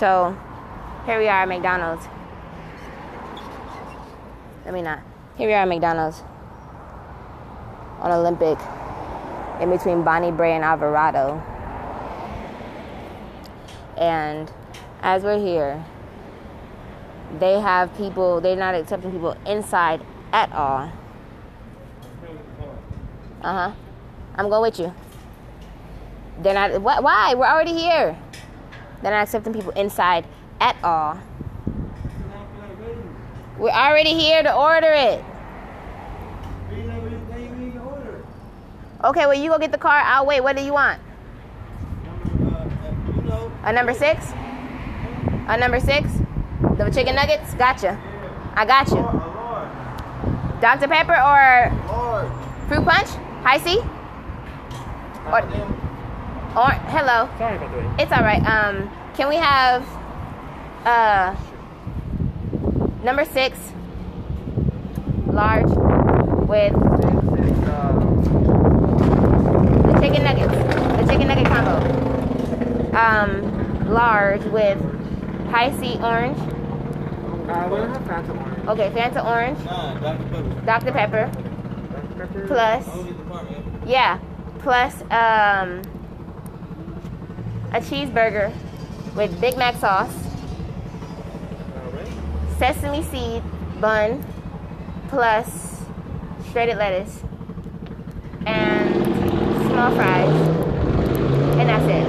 So here we are at McDonald's. Let me not. Here we are at McDonald's on Olympic in between Bonnie Brae and Alvarado. And as we're here, they have people, they're not accepting people inside at all. Uh huh. I'm going with you. They're not, what, why? We're already here. They're not accepting people inside at all. We're already here to order it. Okay, well, you go get the car. I'll wait. What do you want? A number six? A number six? The chicken nuggets? Gotcha. I got you. Dr. Pepper or fruit punch? Hi-C? Or, or hello. Sorry about the wait. It's all right. Um, can we have uh number six, large, with the chicken nuggets, the chicken nugget combo. Um, large with Hi-C orange. Uh, we don't have Fanta orange. Okay, Fanta orange, Nah, Dr. Pepper. Dr Pepper, Dr. Pepper. plus I don't get the department. yeah, plus um a cheeseburger with Big Mac sauce. Sesame seed bun plus shredded lettuce and small fries. And that's it.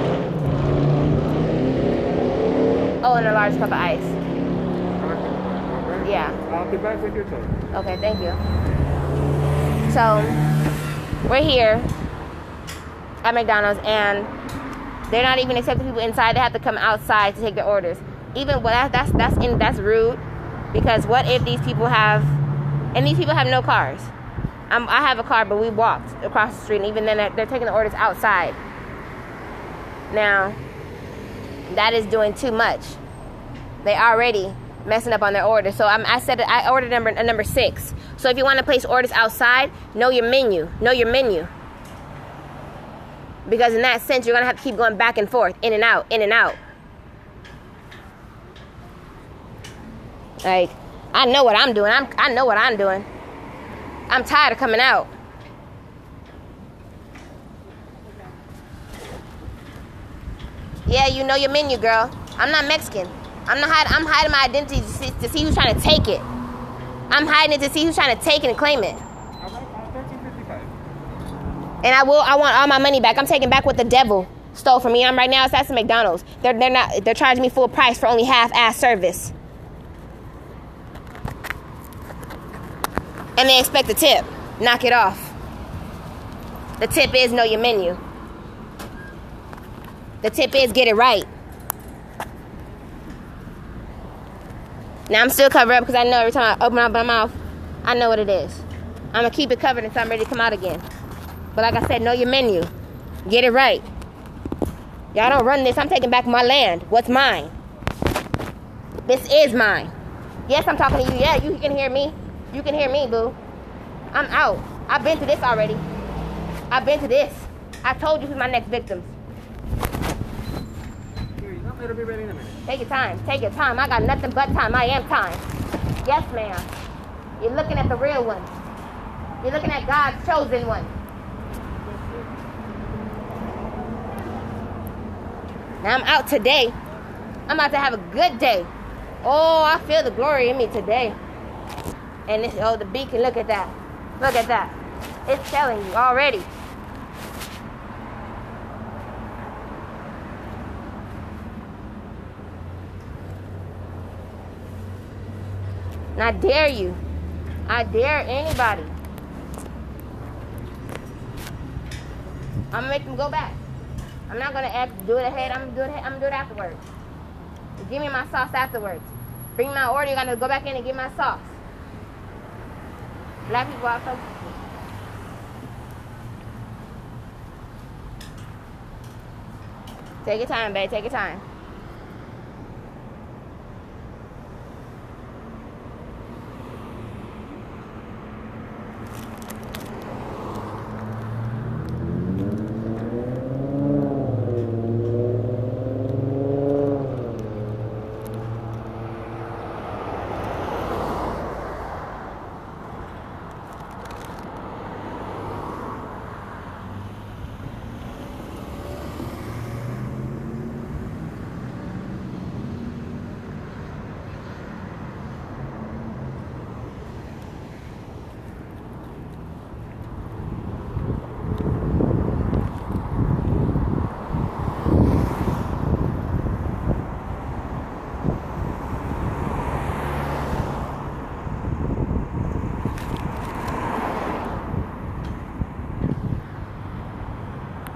Oh and a large cup of ice. Yeah. I'll be back with your okay thank you. So we're here at mcdonald's and they're not even accepting people inside. They have to come outside to take their orders. Even well that, that's that's in that's rude. Because what if these people have and these people have no cars? I'm, i have a car but we walked across the street and even then they're, they're taking the orders outside. Now that is doing too much. They already messing up on their order. So I'm, i said i ordered number number six. So if you want to place orders outside know your menu. Know your menu because in that sense you're gonna have to keep going back and forth in and out in and out Like, I know what I'm doing. I'm I know what I'm doing. I'm tired of coming out. Yeah, you know your menu, girl. I'm not Mexican. I'm not hiding. I'm hiding my identity to see, to see who's trying to take it. I'm hiding it to see who's trying to take it and claim it. Alright, 1355. And I will. I want all my money back. I'm taking back what the devil stole from me. I'm right now. It's at McDonald's. They're they're not. They're charging me full price for only half-ass service. And they expect a tip. Knock it off. The tip is know your menu. The tip is get it right. Now I'm still covered up because I know every time I open up my mouth, I know what it is. I'm gonna keep it covered until I'm ready to come out again. But like I said, know your menu. Get it right. Y'all don't run this. I'm taking back my land. What's mine? This is mine. Yes, I'm talking to you. Yeah, you can hear me. You can hear me, boo. I'm out. I've been to this already. I've been to this. I told you who's my next victims. Here, you know, it'll be ready in a minute. Take your time. Take your time. I got nothing but time. I am time. Yes, ma'am. You're looking at the real one. You're looking at God's chosen one. Now I'm out today. I'm about to have a good day. Oh, I feel the glory in me today. And this, oh, the beacon, look at that. Look at that. It's telling you already. And I dare you. I dare anybody. I'm gonna make them go back. I'm not gonna act, do it ahead. I'm gonna do it. I'm gonna do it afterwards. Give me my sauce afterwards. Bring my order. You gotta go back in and get my sauce. Black people are so. Take your time, babe. Take your time.